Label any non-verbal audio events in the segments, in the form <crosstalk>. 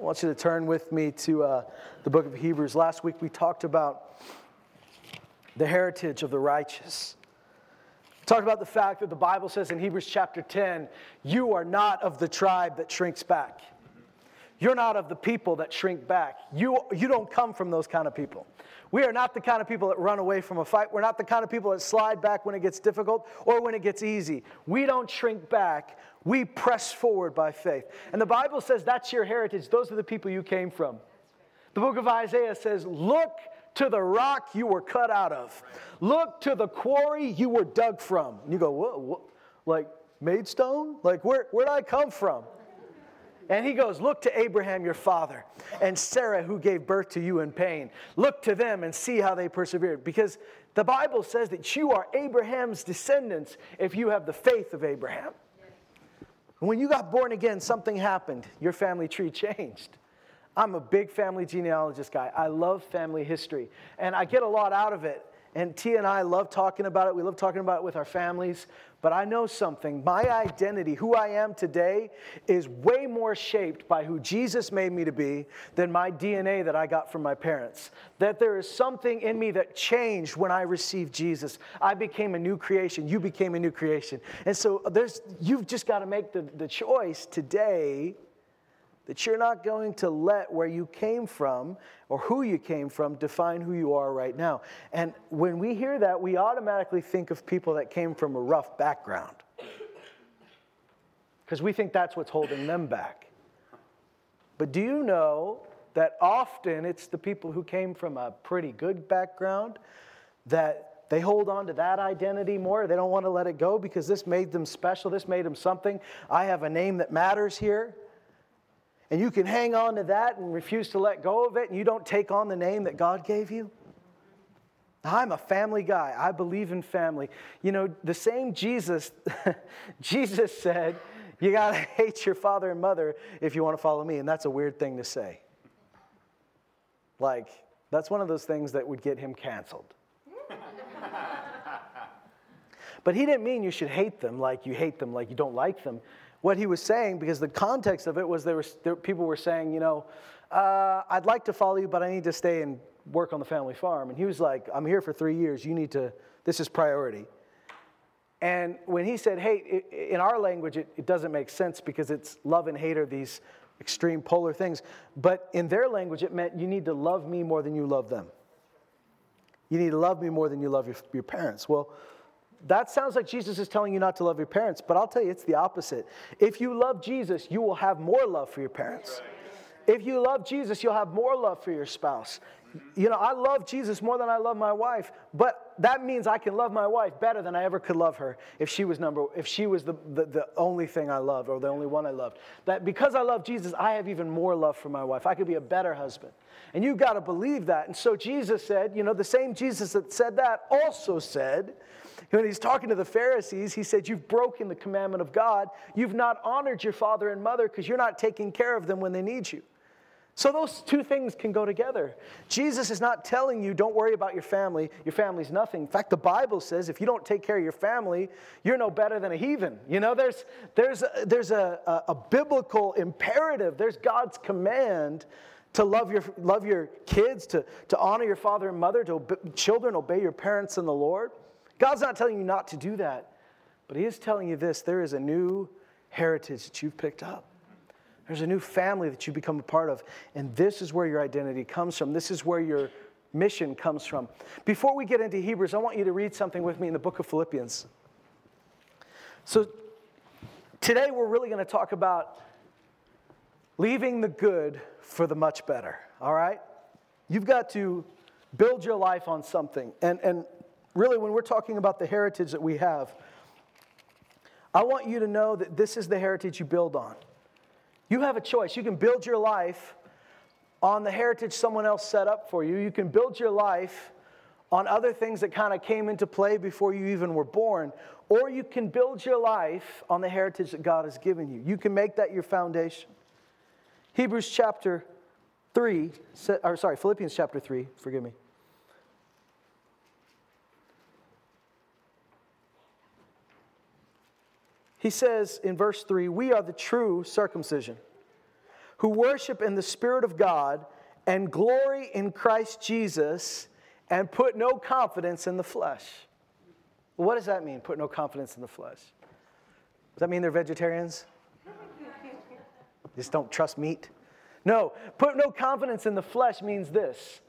I want you to turn with me to uh, the book of Hebrews. Last week we talked about the heritage of the righteous. We talked about the fact that the Bible says in Hebrews chapter 10, you are not of the tribe that shrinks back. You're not of the people that shrink back. You, you don't come from those kind of people. We are not the kind of people that run away from a fight. We're not the kind of people that slide back when it gets difficult or when it gets easy. We don't shrink back. We press forward by faith. And the Bible says that's your heritage. Those are the people you came from. The book of Isaiah says, Look to the rock you were cut out of, look to the quarry you were dug from. And you go, What? what? Like Maidstone? Like, where, where'd I come from? And he goes, Look to Abraham your father and Sarah who gave birth to you in pain. Look to them and see how they persevered. Because the Bible says that you are Abraham's descendants if you have the faith of Abraham. When you got born again, something happened. Your family tree changed. I'm a big family genealogist guy. I love family history, and I get a lot out of it. And T and I love talking about it. We love talking about it with our families. But I know something. My identity, who I am today, is way more shaped by who Jesus made me to be than my DNA that I got from my parents. That there is something in me that changed when I received Jesus. I became a new creation. You became a new creation. And so there's, you've just got to make the, the choice today that you're not going to let where you came from or who you came from define who you are right now. And when we hear that, we automatically think of people that came from a rough background because we think that's what's holding them back. But do you know that often it's the people who came from a pretty good background that they hold on to that identity more. They don't want to let it go because this made them special. This made them something. I have a name that matters here and you can hang on to that and refuse to let go of it, and you don't take on the name that God gave you? I'm a family guy. I believe in family. You know, the same Jesus, <laughs> Jesus said, you got to <laughs> hate your father and mother if you want to follow me. And that's a weird thing to say. Like, that's one of those things that would get him canceled. <laughs> but he didn't mean you should hate them like you hate them, like you don't like them what he was saying, because the context of it was there, was, there people were saying, you know, uh, I'd like to follow you, but I need to stay and work on the family farm. And he was like, I'm here for three years. You need to, this is priority. And when he said, hey, in our language, it, it doesn't make sense because it's love and hate are these extreme polar things. But in their language, it meant you need to love me more than you love them. You need to love me more than you love your, your parents. Well, that sounds like Jesus is telling you not to love your parents, but I'll tell you, it's the opposite. If you love Jesus, you will have more love for your parents. If you love Jesus, you'll have more love for your spouse. You know, I love Jesus more than I love my wife, but that means I can love my wife better than I ever could love her if she was number if she was the, the, the only thing I loved or the only one I loved. That because I love Jesus, I have even more love for my wife. I could be a better husband. And you've got to believe that. And so Jesus said, you know, the same Jesus that said that also said, when he's talking to the Pharisees, he said, You've broken the commandment of God. You've not honored your father and mother because you're not taking care of them when they need you. So those two things can go together. Jesus is not telling you, don't worry about your family. Your family's nothing. In fact, the Bible says if you don't take care of your family, you're no better than a heathen. You know, there's, there's, a, there's a, a, a biblical imperative, there's God's command to love your, love your kids, to, to honor your father and mother, to obey, children obey your parents in the Lord. God's not telling you not to do that, but He is telling you this there is a new heritage that you've picked up. There's a new family that you become a part of, and this is where your identity comes from. This is where your mission comes from. Before we get into Hebrews, I want you to read something with me in the book of Philippians. So, today we're really going to talk about leaving the good for the much better, all right? You've got to build your life on something. And, and really, when we're talking about the heritage that we have, I want you to know that this is the heritage you build on. You have a choice. You can build your life on the heritage someone else set up for you. You can build your life on other things that kind of came into play before you even were born. Or you can build your life on the heritage that God has given you. You can make that your foundation. Hebrews chapter 3, or sorry, Philippians chapter 3, forgive me. He says in verse 3 We are the true circumcision, who worship in the Spirit of God and glory in Christ Jesus and put no confidence in the flesh. What does that mean, put no confidence in the flesh? Does that mean they're vegetarians? Just don't trust meat? No, put no confidence in the flesh means this.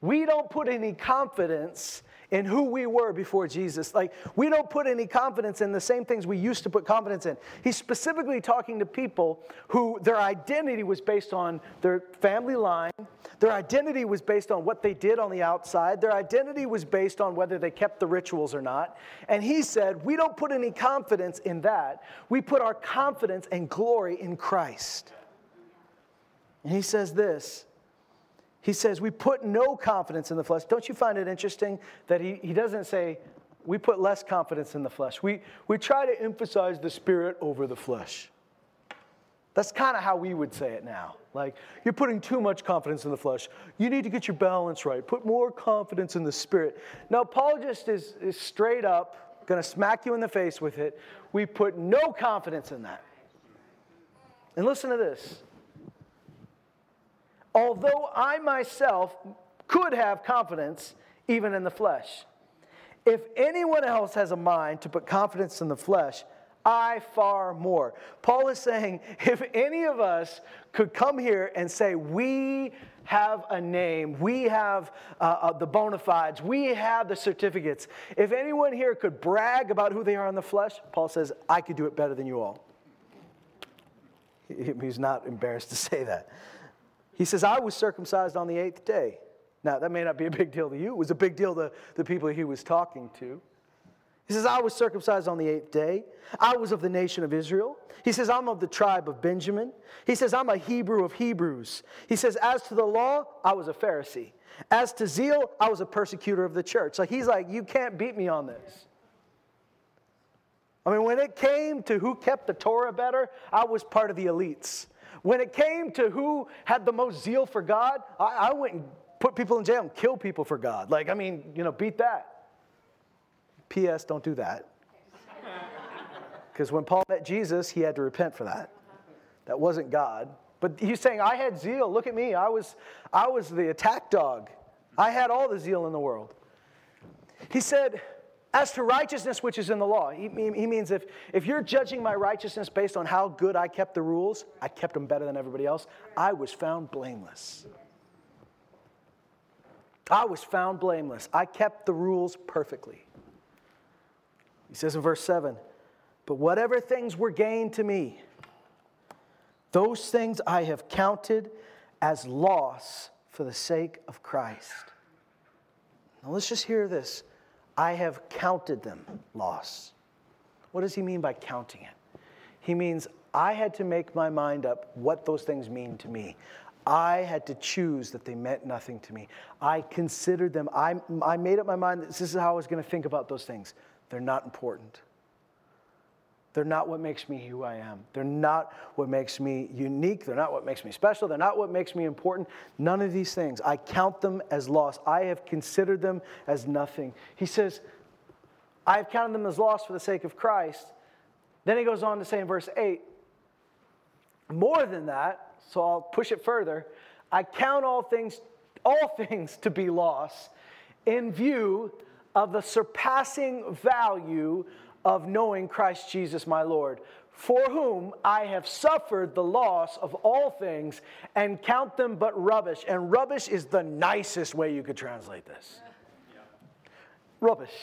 We don't put any confidence in who we were before Jesus. Like, we don't put any confidence in the same things we used to put confidence in. He's specifically talking to people who their identity was based on their family line, their identity was based on what they did on the outside, their identity was based on whether they kept the rituals or not. And he said, We don't put any confidence in that. We put our confidence and glory in Christ. And he says this he says, We put no confidence in the flesh. Don't you find it interesting that he, he doesn't say, We put less confidence in the flesh? We, we try to emphasize the spirit over the flesh. That's kind of how we would say it now. Like, you're putting too much confidence in the flesh. You need to get your balance right. Put more confidence in the spirit. Now, Paul just is, is straight up going to smack you in the face with it. We put no confidence in that. And listen to this although I myself could have confidence even in the flesh. If anyone else has a mind to put confidence in the flesh, I far more. Paul is saying <laughs> if any of us could come here and say, we have a name, we have uh, uh, the bona fides, we have the certificates. If anyone here could brag about who they are in the flesh, Paul says, I could do it better than you all. He's not embarrassed to say that. He says, I was circumcised on the eighth day. Now, that may not be a big deal to you. It was a big deal to the people he was talking to. He says, I was circumcised on the eighth day. I was of the nation of Israel. He says, I'm of the tribe of Benjamin. He says, I'm a Hebrew of Hebrews. He says, As to the law, I was a Pharisee. As to zeal, I was a persecutor of the church. Like, he's like, You can't beat me on this. I mean, when it came to who kept the Torah better, I was part of the elites. When it came to who had the most zeal for God, I, I went and put people in jail and kill people for God. Like, I mean, you know, beat that. P.S. Don't do that. <laughs> Because when Paul met Jesus, he had to repent for that. That wasn't God. But he's saying, I had zeal. Look at me. I was, I was the attack dog. I had all the zeal in the world. He said, as to righteousness which is in the law, he, he, means if, if you're judging my righteousness based on how good I kept the rules, I kept them better than everybody else, I was found blameless. I was found blameless. I kept the rules perfectly. He says in verse 7 But whatever things were gained to me, those things I have counted as loss for the sake of Christ. Now let's just hear this. I have counted them loss. What does he mean by counting it? He means I had to make my mind up what those things mean to me. I had to choose that they meant nothing to me. I considered them, I, I made up my mind that this is how I was going to think about those things. They're not important. They're not what makes me who I am. They're not what makes me unique. They're not what makes me special. They're not what makes me important. None of these things. I count them as loss. I have considered them as nothing. He says, I have counted them as loss for the sake of Christ. Then he goes on to say in verse 8, more than that, so I'll push it further. I count all things, all <laughs> things to be loss in view of the surpassing value of knowing Christ Jesus my Lord, for whom I have suffered the loss of all things and count them but rubbish. And rubbish is the nicest way you could translate this. Rubbish.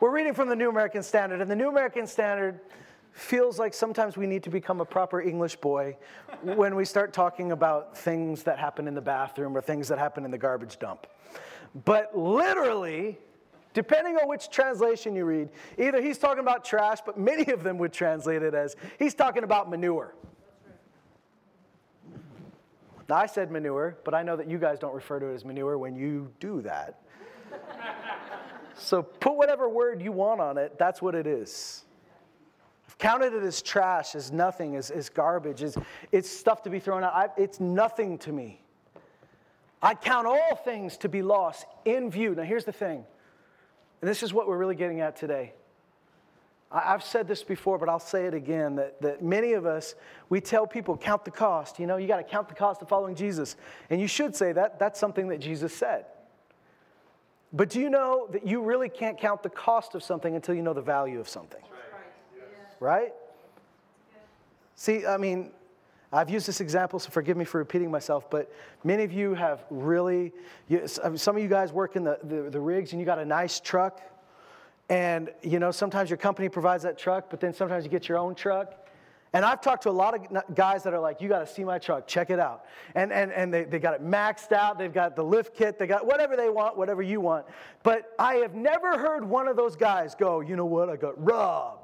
We're reading from the New American Standard, and the New American Standard feels like sometimes we need to become a proper English boy when we start talking about things that happen in the bathroom or things that happen in the garbage dump. But literally, Depending on which translation you read, either he's talking about trash, but many of them would translate it as he's talking about manure. Now, I said manure, but I know that you guys don't refer to it as manure when you do that. so put whatever word you want on it, that's what it is. I've counted it as trash, as nothing, as, as garbage, as, it's stuff to be thrown out. I, it's nothing to me. I count all things to be lost in view. Now, here's the thing and this is what we're really getting at today. I've said this before, but I'll say it again that, that many of us, we tell people, count the cost. You know, you got to count the cost of following Jesus. And you should say that. That's something that Jesus said. But do you know that you really can't count the cost of something until you know the value of something? Right? See, I mean, I've used this example, so forgive me for repeating myself, but many of you have really, you, some of you guys work in the, the, the rigs and you got a nice truck and, you know, sometimes your company provides that truck, but then sometimes you get your own truck. And I've talked to a lot of guys that are like, you got to see my truck, check it out. And, and, and they, they got it maxed out, they've got the lift kit, they got whatever they want, whatever you want. But I have never heard one of those guys go, you know what, I got robbed.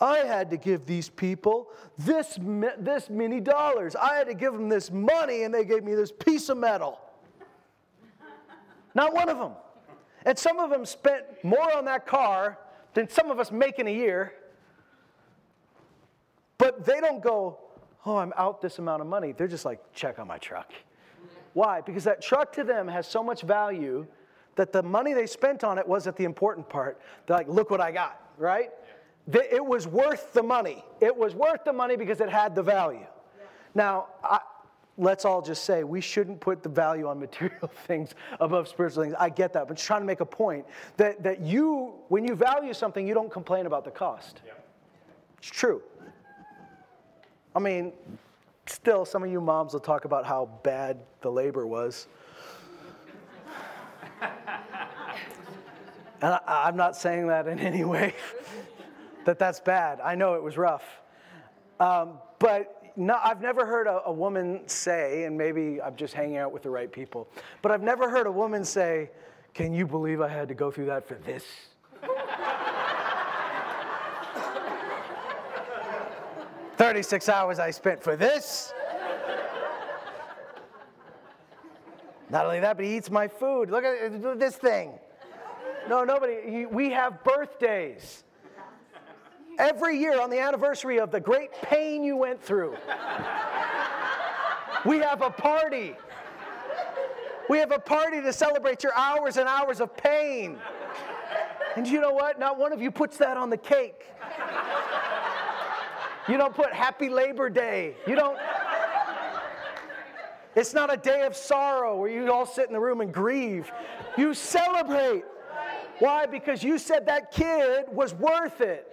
I had to give these people this, this many dollars. I had to give them this money, and they gave me this piece of metal. Not one of them. And some of them spent more on that car than some of us make in a year. But they don't go, oh, I'm out this amount of money. They're just like, check on my truck. Why? Because that truck to them has so much value that the money they spent on it wasn't the important part. They're like, look what I got, right? It was worth the money. It was worth the money because it had the value. Now, I, let's all just say we shouldn't put the value on <laughs> material things above spiritual things. I get that, but just trying to make a point that, that you, when you value something, you don't complain about the cost. Yeah. It's true. I mean, still, some of you moms will talk about how bad the labor was. <laughs> and I, am not saying that in any way, <laughs> that that's bad. I know it was rough. Um, but no, I've never heard a, a, woman say, and maybe I'm just hanging out with the right people, but I've never heard a woman say, Can you believe I had to go through that for this? <laughs> Thirty-six hours I spent for this. Not only that, but he eats my food. Look at this thing. No, nobody. We have birthdays every year on the anniversary of the great pain you went through. <laughs> we have a party. We have a party to celebrate your hours and hours of pain. And you know what? Not one of you puts that on the cake. You don't put Happy Labor Day. You don't. It's not a day of sorrow where you all sit in the room and grieve. You celebrate. Why? Because you said that kid was worth it.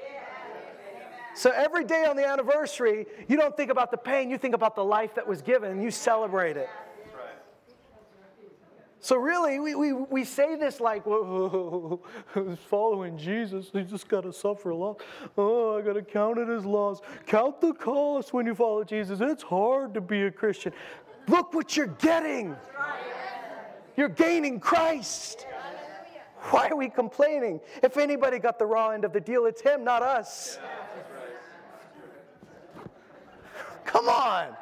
So every day on the anniversary, you don't think about the pain, you think about the life that was given, and you celebrate it. So really, we, we, we say this like, whoa, <laughs> following Jesus, you just got to suffer a lot. Oh, I got to count it as loss. Count the cost when you follow Jesus. It's hard to be a Christian. Look what you're getting. You're gaining Christ. Why are we complaining? If anybody got the raw end of the deal, it's him, not us. Come on.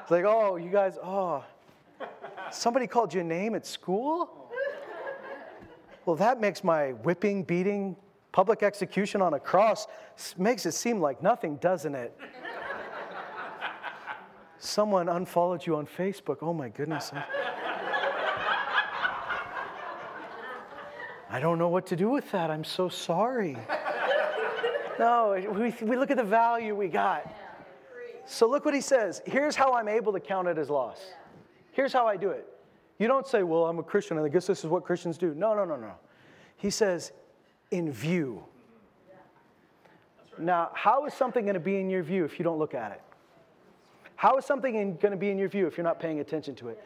It's like, oh, you guys, oh, somebody called your name at school? Well, that makes my whipping, beating, public execution on a cross makes it seem like nothing, doesn't it? Someone unfollowed you on Facebook. Oh my goodness. I don't know what to do with that. I'm so sorry. No, we, we look at the value we got. So look what he says. Here's how I'm able to count it as loss. Here's how I do it. You don't say, well, I'm a Christian and I guess this is what Christians do. No, no, no, no. He says, in view. Now, how is something going to be in your view if you don't look at it? How is something going to be in your view if you're not paying attention to it?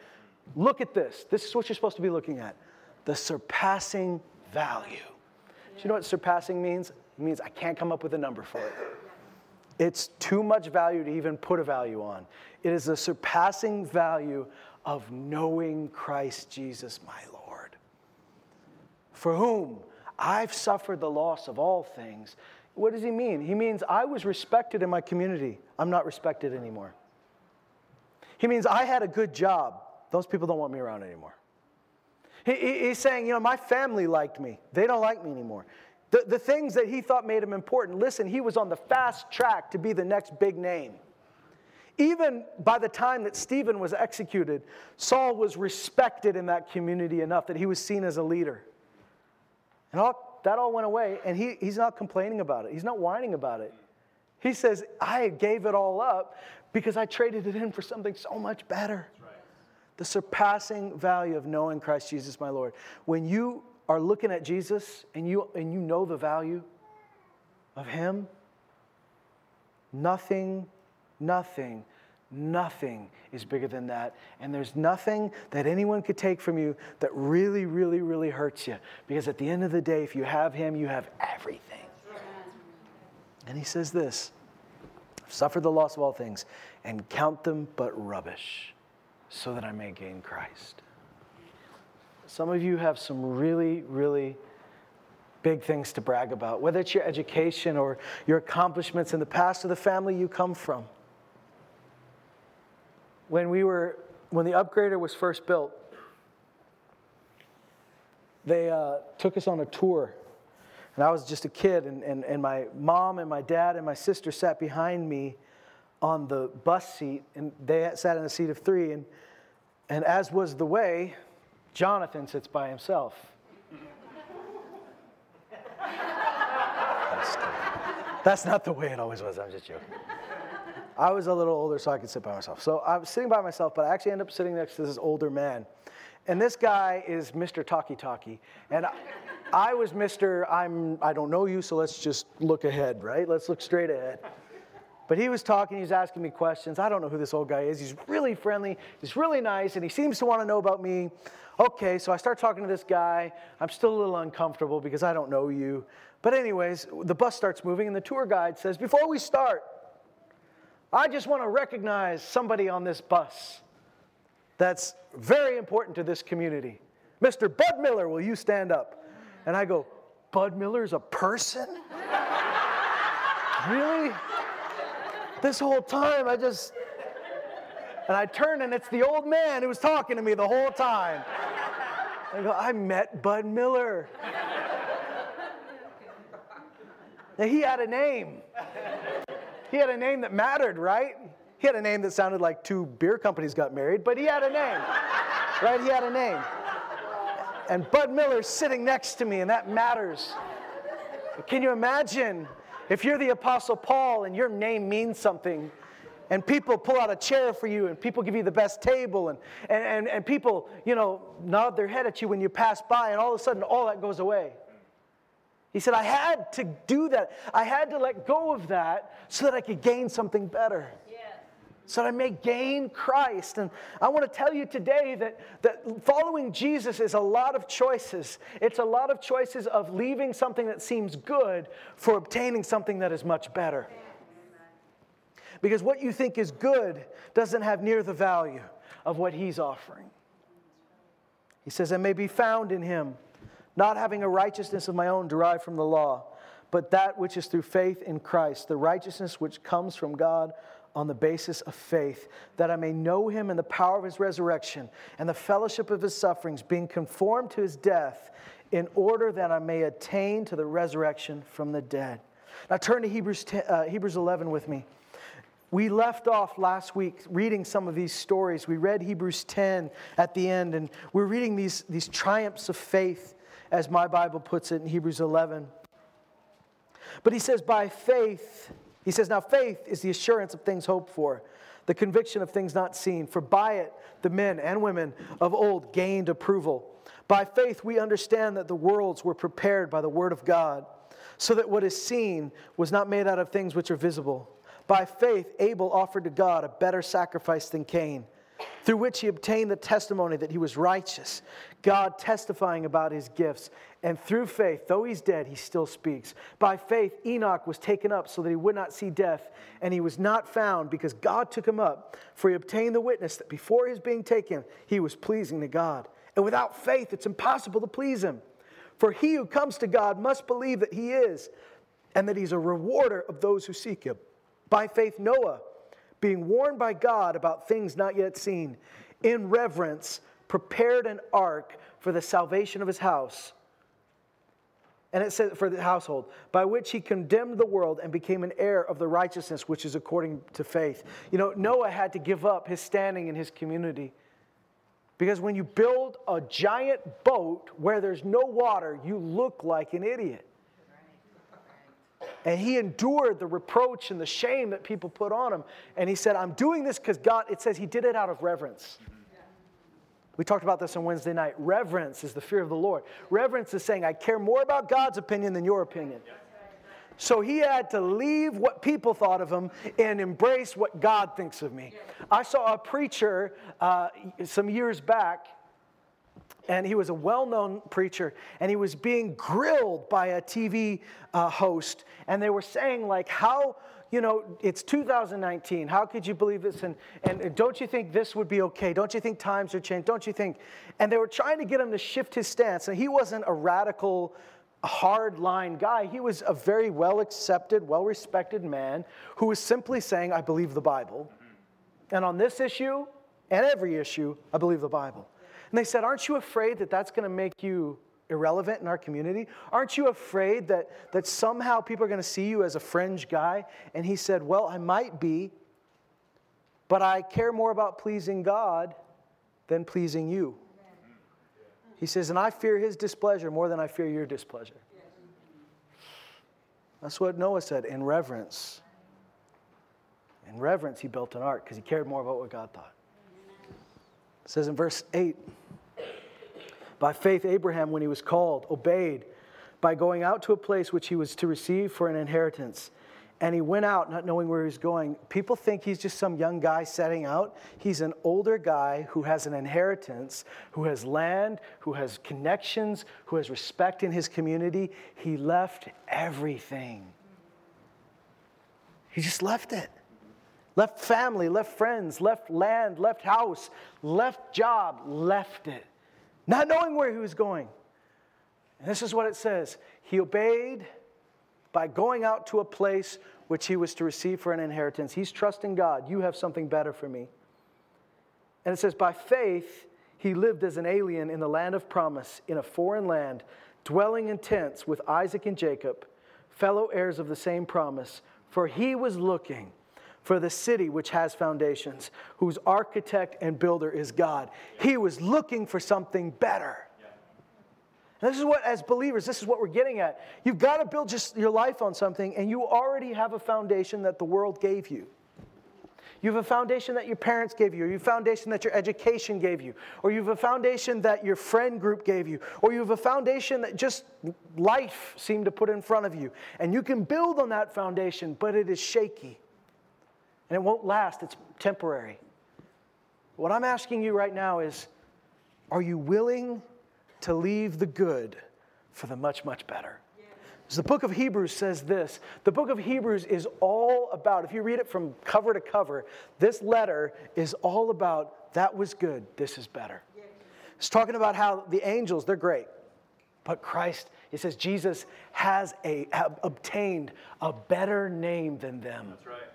Look at this. This is what you're supposed to be looking at the surpassing value. Do you know what surpassing means? It means I can't come up with a number for it. It's too much value to even put a value on. It is the surpassing value of knowing Christ Jesus, my Lord, for whom I've suffered the loss of all things. What does he mean? He means I was respected in my community. I'm not respected anymore. He means I had a good job. Those people don't want me around anymore. He, he's saying, you know, my family liked me. They don't like me anymore. The, the things that he thought made him important, listen, he was on the fast track to be the next big name. Even by the time that Stephen was executed, Saul was respected in that community enough that he was seen as a leader. And I'll that all went away, and he, he's not complaining about it. He's not whining about it. He says, I gave it all up because I traded it in for something so much better. Right. The surpassing value of knowing Christ Jesus, my Lord. When you are looking at Jesus and you, and you know the value of Him, nothing, nothing Nothing is bigger than that. And there's nothing that anyone could take from you that really, really, really hurts you. Because at the end of the day, if you have Him, you have everything. And He says this I've suffered the loss of all things and count them but rubbish so that I may gain Christ. Some of you have some really, really big things to brag about, whether it's your education or your accomplishments in the past or the family you come from. When we were when the upgrader was first built they uh, took us on a tour. And i was just a kid and, and, and my mom and my dad and my sister sat behind me on the bus seat and they sat in a seat of three. And, and as was the way jonathan sits by himself that's not the way it always was i'm just joking I was a little older, so I could sit by myself. So I was sitting by myself, but I actually ended up sitting next to this older man. And this guy is Mr. Talkie Talkie. And I, I was Mr. I'm, I don't know you, so let's just look ahead, right? Let's look straight ahead. But he was talking, he was asking me questions. I don't know who this old guy is. He's really friendly, he's really nice, and he seems to want to know about me. Okay, so I start talking to this guy. I'm still a little uncomfortable because I don't know you. But, anyways, the bus starts moving, and the tour guide says, Before we start, I just want to recognize somebody on this bus that's very important to this community. Mr. Bud Miller, will you stand up? And I go, Bud Miller's a person? <laughs> really? This whole time, I just. And I turn, and it's the old man who was talking to me the whole time. I go, I met Bud Miller. Now, he had a name. He had a name that mattered, right? He had a name that sounded like two beer companies got married, but he had a name, right? He had a name. And Bud Miller's sitting next to me, and that matters. Can you imagine if you're the Apostle Paul and your name means something? and people pull out a chair for you and people give you the best table and, and, and, and people you know nod their head at you when you pass by and all of a sudden all that goes away he said, I had to do that. I had to let go of that so that I could gain something better. So that I may gain Christ. And I want to tell you today that, that following Jesus is a lot of choices. It's a lot of choices of leaving something that seems good for obtaining something that is much better. Because what you think is good doesn't have near the value of what he's offering. He says, it may be found in him not having a righteousness of my own derived from the law, but that which is through faith in Christ, the righteousness which comes from God on the basis of faith, that I may know him in the power of his resurrection and the fellowship of his sufferings, being conformed to his death, in order that I may attain to the resurrection from the dead. Now turn to Hebrews, 10, uh, Hebrews 11 with me. We left off last week reading some of these stories. We read Hebrews 10 at the end, and we're reading these, these triumphs of faith as my Bible puts it in Hebrews 11. But he says, by faith, he says, now faith is the assurance of things hoped for, the conviction of things not seen. For by it, the men and women of old gained approval. By faith, we understand that the worlds were prepared by the word of God, so that what is seen was not made out of things which are visible. By faith, Abel offered to God a better sacrifice than Cain through which he obtained the testimony that he was righteous, God testifying about his gifts. And through faith, though he's dead, he still speaks. By faith, Enoch was taken up so that he would not see death, and he was not found because God took him up, for he obtained the witness that before his being taken, he was pleasing to God. And without faith, it's impossible to please him. For he who comes to God must believe that he is, and that he's a rewarder of those who seek him. By faith, Noah being warned by God about things not yet seen, in reverence, prepared an ark for the salvation of his house. And it says, for the household, by which he condemned the world and became an heir of the righteousness which is according to faith. You know, Noah had to give up his standing in his community. Because when you build a giant boat where there's no water, you look like an idiot. And he endured the reproach and the shame that people put on him. And he said, I'm doing this because God, it says he did it out of reverence. We talked about this on Wednesday night. Reverence is the fear of the Lord. Reverence is saying, I care more about God's opinion than your opinion. So he had to leave what people thought of him and embrace what God thinks of me. I saw a preacher uh, some years back, and he was a well known preacher, and he was being grilled by a TV uh, host, and they were saying, like, how you know, it's 2019. How could you believe this? And, and don't you think this would be okay? Don't you think times are changed? Don't you think? And they were trying to get him to shift his stance. And he wasn't a radical, hard line guy. He was a very well accepted, well respected man who was simply saying, I believe the Bible. And on this issue and every issue, I believe the Bible. And they said, Aren't you afraid that that's going to make you irrelevant in our community? Aren't you afraid that, that somehow people are going to see you as a fringe guy? And he said, Well, I might be, but I care more about pleasing God than pleasing you. He says, And I fear his displeasure more than I fear your displeasure. That's what Noah said in reverence. In reverence, he built an ark because he cared more about what God thought. It says in verse 8, by faith, Abraham, when he was called, obeyed by going out to a place which he was to receive for an inheritance. And he went out not knowing where he was going. People think he's just some young guy setting out. He's an older guy who has an inheritance, who has land, who has connections, who has respect in his community. He left everything. He just left it. Left family, left friends, left land, left house, left job, left it not knowing where he was going. And this is what it says He obeyed by going out to a place which he was to receive for an inheritance. He's trusting God. You have something better for me. And it says, by faith, he lived as an alien in the land of promise, in a foreign land, dwelling in tents with Isaac and Jacob, fellow heirs of the same promise. For he was looking for the city which has foundations, whose architect and builder is God. He was looking for something better. And this is what, as believers, this is what we're getting at. You've got to build just your life on something, and you already have a foundation that the world gave you. You have a foundation that your parents gave you, or you have a foundation that your education gave you, or you have a foundation that your friend group gave you, or you have a foundation that just life seemed to put in front of you. And you can build on that foundation, but it is shaky and it won't last, it's temporary. What I'm asking you right now is are you willing to leave the good for the much, much better? So the book of Hebrews says this. The book of Hebrews is all about, if you read it from cover to cover, this letter is all about that was good, this is better. It's talking about how the angels, they're great, but Christ, it says Jesus has a, obtained a better name than them. That's right.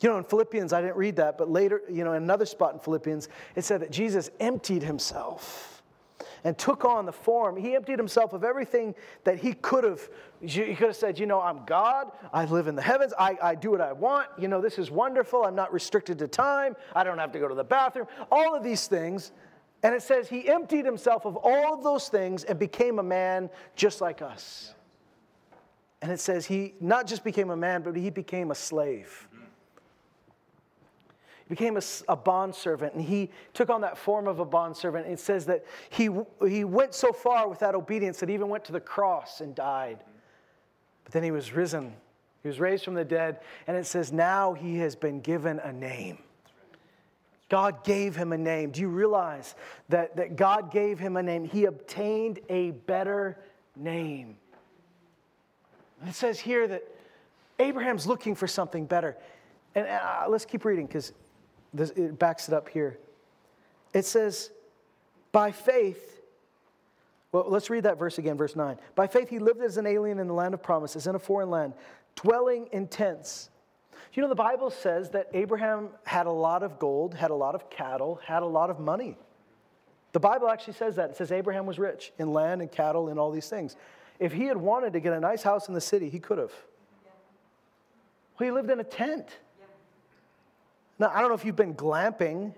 You know, in Philippians, I didn't read that, but later, you know, in another spot in Philippians, it said that Jesus emptied himself and took on the form. He emptied himself of everything that he could have. He could have said, You know, I'm God. I live in the heavens. I, I do what I want. You know, this is wonderful. I'm not restricted to time. I don't have to go to the bathroom. All of these things. And it says he emptied himself of all of those things and became a man just like us. And it says he not just became a man, but he became a slave became a, a bondservant and he took on that form of a bondservant. It says that he, he went so far with that obedience that he even went to the cross and died. But then he was risen, he was raised from the dead, and it says now he has been given a name. God gave him a name. Do you realize that, that God gave him a name? He obtained a better name. It says here that Abraham's looking for something better. And uh, let's keep reading because this, it backs it up here. It says, by faith, well, let's read that verse again, verse 9. By faith, he lived as an alien in the land of promises, in a foreign land, dwelling in tents. You know, the Bible says that Abraham had a lot of gold, had a lot of cattle, had a lot of money. The Bible actually says that. It says Abraham was rich in land and cattle and all these things. If he had wanted to get a nice house in the city, he could have. Well, he lived in a tent. Now, I don't know if you've been glamping.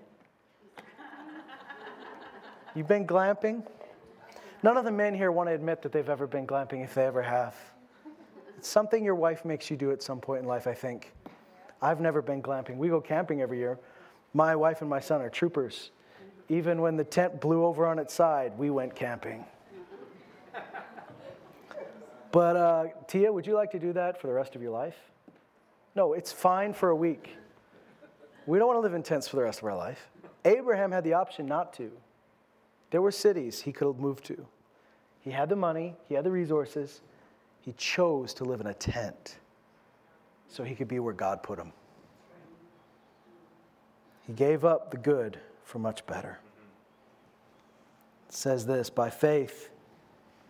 You've been glamping? None of the men here want to admit that they've ever been glamping if they ever have. It's something your wife makes you do at some point in life, I think. I've never been glamping. We go camping every year. My wife and my son are troopers. Even when the tent blew over on its side, we went camping. But uh, Tia, would you like to do that for the rest of your life? No, it's fine for a week. We don't want to live in tents for the rest of our life. Abraham had the option not to. There were cities he could have moved to. He had the money, he had the resources. He chose to live in a tent so he could be where God put him. He gave up the good for much better. It says this by faith,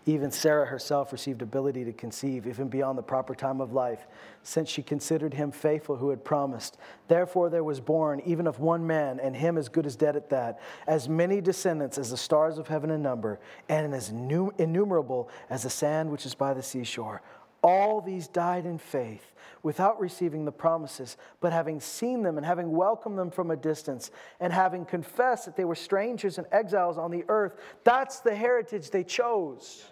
even Sarah herself received ability to conceive, even beyond the proper time of life, since she considered him faithful who had promised. Therefore, there was born, even of one man, and him as good as dead at that, as many descendants as the stars of heaven in number, and as innumerable as the sand which is by the seashore. All these died in faith without receiving the promises, but having seen them and having welcomed them from a distance, and having confessed that they were strangers and exiles on the earth. That's the heritage they chose.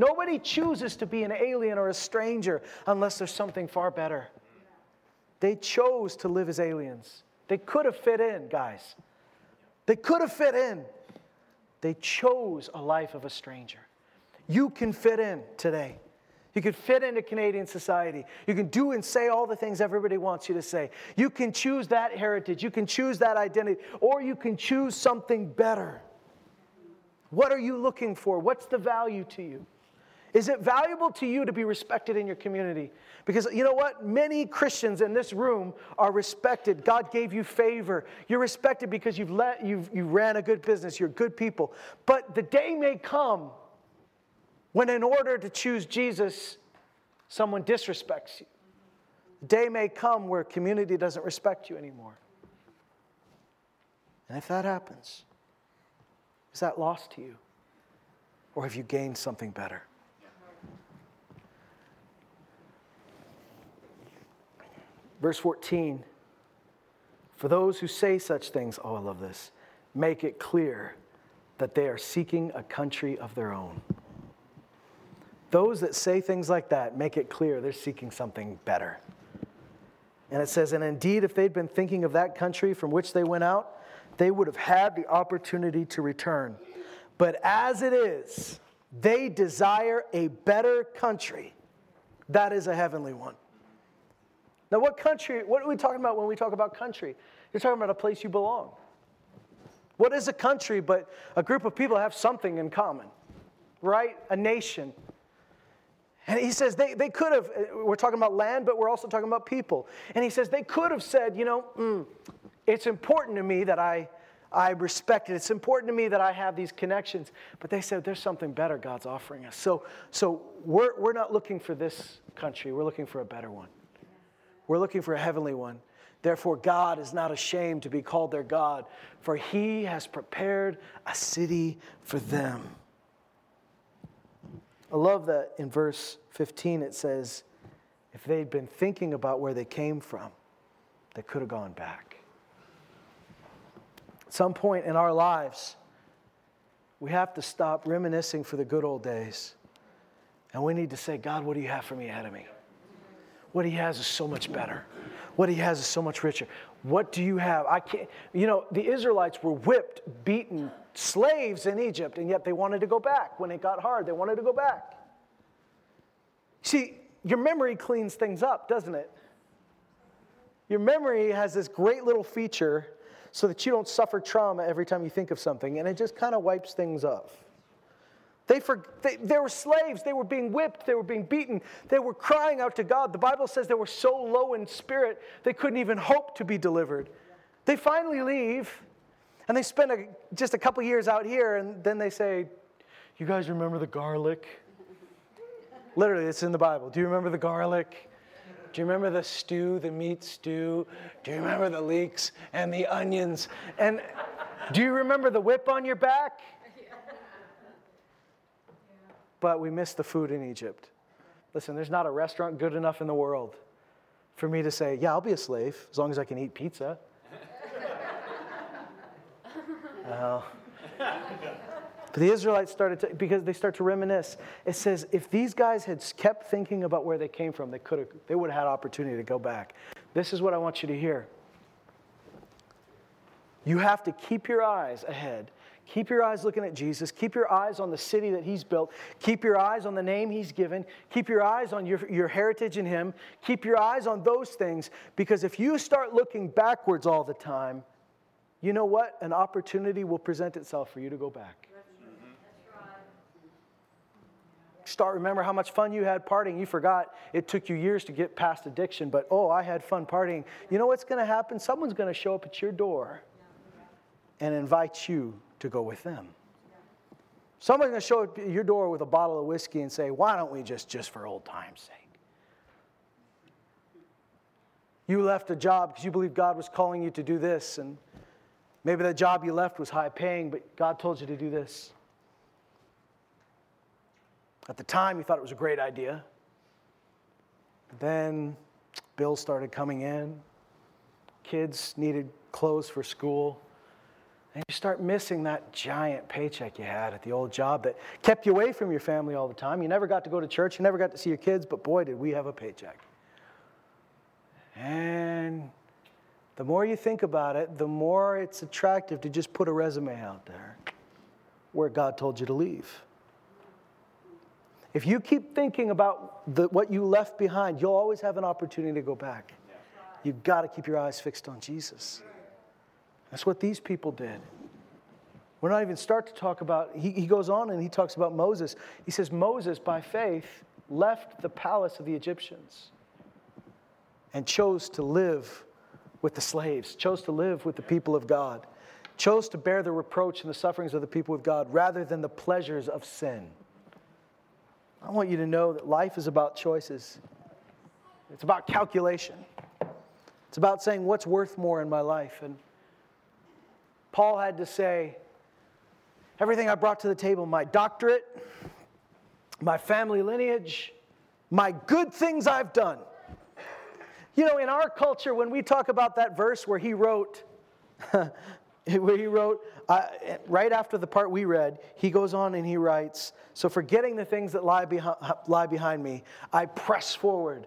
Nobody chooses to be an alien or a stranger unless there's something far better. They chose to live as aliens. They could have fit in, guys. They could have fit in. They chose a life of a stranger. You can fit in today. You can fit into Canadian society. You can do and say all the things everybody wants you to say. You can choose that heritage. You can choose that identity. Or you can choose something better. What are you looking for? What's the value to you? Is it valuable to you to be respected in your community? Because you know what? Many Christians in this room are respected. God gave you favor. You're respected because you've let you've you ran a good business. You're good people. But the day may come when in order to choose Jesus, someone disrespects you. The day may come where community doesn't respect you anymore. And if that happens, is that lost to you? Or have you gained something better? Verse 14 For those who say such things, oh, I love this, make it clear that they are seeking a country of their own. Those that say things like that make it clear they're seeking something better. And it says, And indeed, if they'd been thinking of that country from which they went out, they would have had the opportunity to return. But as it is, they desire a better country. That is a heavenly one. Now, what country, what are we talking about when we talk about country? You're talking about a place you belong. What is a country but a group of people have something in common, right? A nation. And he says they, they could have, we're talking about land, but we're also talking about people. And he says they could have said, you know, mm, it's important to me that I, I respect it. It's important to me that I have these connections. But they said there's something better God's offering us. So, so we're, we're not looking for this country, we're looking for a better one. We're looking for a heavenly one. Therefore, God is not ashamed to be called their God, for he has prepared a city for them. I love that in verse 15 it says, if they'd been thinking about where they came from, they could have gone back. At some point in our lives, we have to stop reminiscing for the good old days. And we need to say, God, what do you have for me ahead of me? What he has is so much better. What he has is so much richer. What do you have? I can't, you know, the Israelites were whipped, beaten, slaves in Egypt, and yet they wanted to go back. When it got hard, they wanted to go back. See, your memory cleans things up, doesn't it? Your memory has this great little feature so that you don't suffer trauma every time you think of something, and it just kind of wipes things off. They, for, they, they were slaves. They were being whipped. They were being beaten. They were crying out to God. The Bible says they were so low in spirit, they couldn't even hope to be delivered. They finally leave, and they spend a, just a couple years out here, and then they say, You guys remember the garlic? Literally, it's in the Bible. Do you remember the garlic? Do you remember the stew, the meat stew? Do you remember the leeks and the onions? And do you remember the whip on your back? But we miss the food in Egypt. Listen, there's not a restaurant good enough in the world for me to say, yeah, I'll be a slave as long as I can eat pizza. <laughs> well, But the Israelites started to, because they start to reminisce. It says if these guys had kept thinking about where they came from, they could have, they would have had opportunity to go back. This is what I want you to hear. You have to keep your eyes ahead. Keep your eyes looking at Jesus. Keep your eyes on the city that He's built. Keep your eyes on the name He's given. Keep your eyes on your, your heritage in Him. Keep your eyes on those things because if you start looking backwards all the time, you know what? An opportunity will present itself for you to go back. Start remember how much fun you had partying. You forgot it took you years to get past addiction, but oh, I had fun partying. You know what's going to happen? Someone's going to show up at your door and invite you to go with them. Someone's going to show up at your door with a bottle of whiskey and say, Why don't we just, just for old time's sake? You left a job because you believed God was calling you to do this, and maybe the job you left was high paying, but God told you to do this. At the time, you thought it was a great idea. Then bills started coming in, kids needed clothes for school. And you start missing that giant paycheck you had at the old job that kept you away from your family all the time. You never got to go to church, you never got to see your kids, but boy, did we have a paycheck. And the more you think about it, the more it's attractive to just put a resume out there where God told you to leave. If you keep thinking about the, what you left behind, you'll always have an opportunity to go back. You've got to keep your eyes fixed on Jesus. That's what these people did. We're not even start to talk about, he, he goes on and he talks about Moses. He says, Moses, by faith, left the palace of the Egyptians and chose to live with the slaves, chose to live with the people of God, chose to bear the reproach and the sufferings of the people of God rather than the pleasures of sin. I want you to know that life is about choices. It's about calculation. It's about saying what's worth more in my life. And Paul had to say, everything I brought to the table my doctorate, my family lineage, my good things I've done. You know, in our culture, when we talk about that verse where he wrote, <laughs> where he wrote, uh, right after the part we read, he goes on and he writes, So forgetting the things that lie, lie behind me, I press forward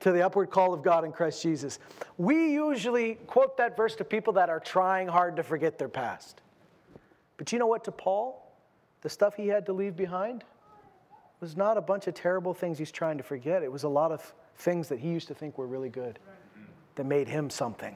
to the upward call of God in Christ Jesus. We usually quote that verse to people that are trying hard to forget their past. But you know what, to Paul, the stuff he had to leave behind was not a bunch of terrible things he's trying to forget. It was a lot of things that he used to think were really good that made him something.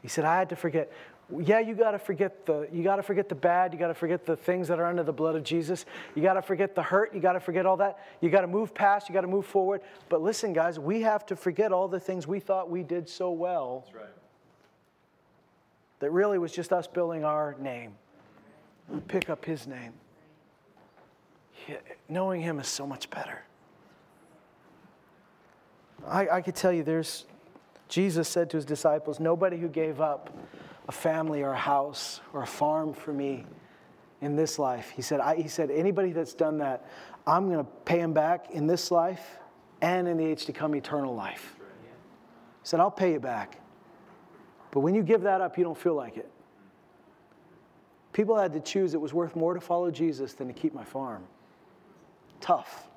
He said, I had to forget yeah, you got to forget the you got to forget the bad, you got to forget the things that are under the blood of Jesus. You got to forget the hurt, you got to forget all that. You got to move past, you got to move forward. But listen guys, we have to forget all the things we thought we did so well. That's right. That really was just us building our name. Pick up his name. knowing him is so much better. I, I could tell you there's Jesus said to his disciples, nobody who gave up a family or a house or a farm for me in this life. He said, I, he said, anybody that's done that, I'm going to pay him back in this life and in the age to come eternal life. He said, I'll pay you back. But when you give that up, you don't feel like it. People had to choose it was worth more to follow Jesus than to keep my farm. Tough.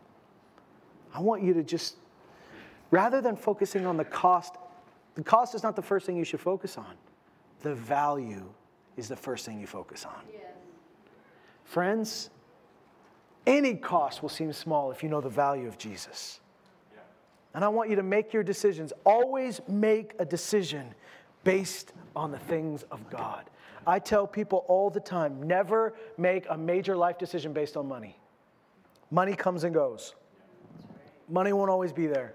I want you to just, rather than focusing on the cost, the cost is not the first thing you should focus on the value is the first thing you focus on. Yes. Friends, any cost will seem small if you know the value of Jesus. Yeah. And I want you to make your decisions. Always make a decision based on the things of God. I tell people all the time never make a major life decision based on money. Money comes and goes, money won't always be there.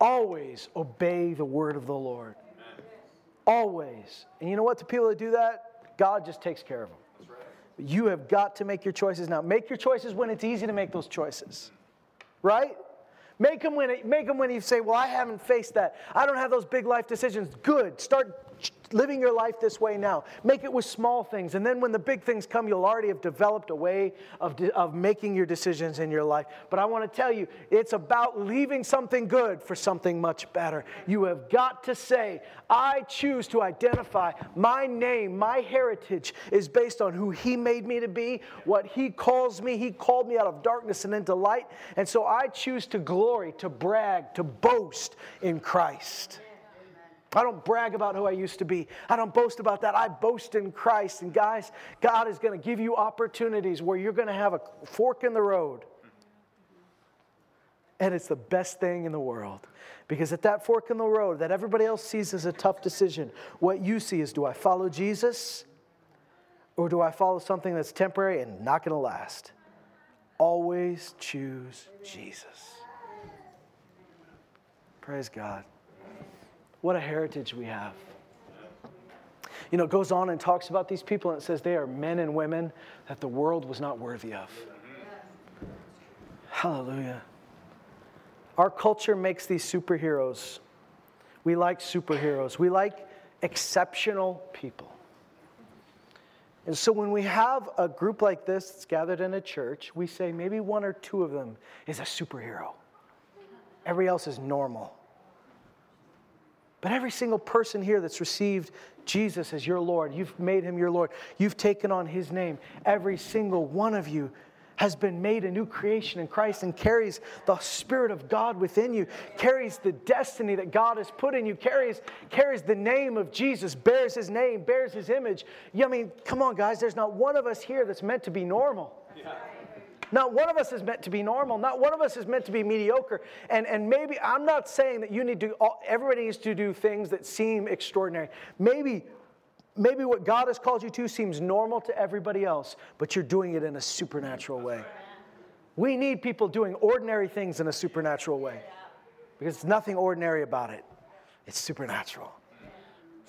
Always obey the word of the Lord. Always. And you know what? To people that do that, God just takes care of them. Right. You have got to make your choices now. Make your choices when it's easy to make those choices. Right? Make them when it, make them when you say, "Well, I haven't faced that. I don't have those big life decisions." Good. Start living your life this way now. Make it with small things. And then when the big things come, you'll already have developed a way of, of making your decisions in your life. But I want to tell you, it's about leaving something good for something much better. You have got to say, I choose to identify my name, my heritage is based on who He made me to be, what He calls me. He called me out of darkness and into light. And so I choose to glory, to brag, to boast in Christ. I don't brag about who I used to be. I don't boast about that. I boast in Christ. And guys, God is going to give you opportunities where you're going to have a fork in the road. And it's the best thing in the world. Because at that fork in the road that everybody else sees as a tough decision, what you see is do I follow Jesus or do I follow something that's temporary and not going to last? Always choose Jesus. Praise God. What a heritage we have. You know, it goes on and talks about these people, and it says they are men and women that the world was not worthy of. Hallelujah. Our culture makes these superheroes. We like superheroes, we like exceptional people. And so when we have a group like this that's gathered in a church, we say maybe one or two of them is a superhero. Everybody else is normal. But every single person here that's received Jesus as your Lord, you've made him your Lord, you've taken on his name. Every single one of you has been made a new creation in Christ and carries the Spirit of God within you, carries the destiny that God has put in you, carries, carries the name of Jesus, bears his name, bears his image. I mean, come on, guys, there's not one of us here that's meant to be normal. Yeah. Not one of us is meant to be normal. Not one of us is meant to be mediocre. And, and maybe, I'm not saying that you need to, everybody needs to do things that seem extraordinary. Maybe, maybe what God has called you to seems normal to everybody else, but you're doing it in a supernatural way. We need people doing ordinary things in a supernatural way because there's nothing ordinary about it, it's supernatural.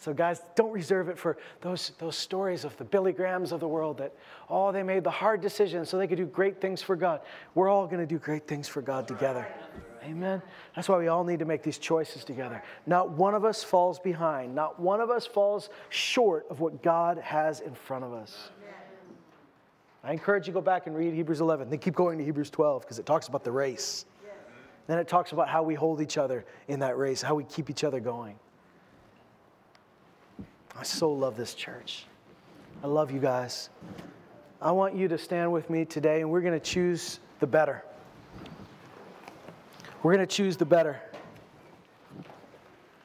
So, guys, don't reserve it for those, those stories of the Billy Grahams of the world that, oh, they made the hard decision so they could do great things for God. We're all going to do great things for God together. Amen. That's why we all need to make these choices together. Not one of us falls behind, not one of us falls short of what God has in front of us. I encourage you to go back and read Hebrews 11. Then keep going to Hebrews 12 because it talks about the race. Then it talks about how we hold each other in that race, how we keep each other going. I so love this church. I love you guys. I want you to stand with me today, and we're going to choose the better. We're going to choose the better.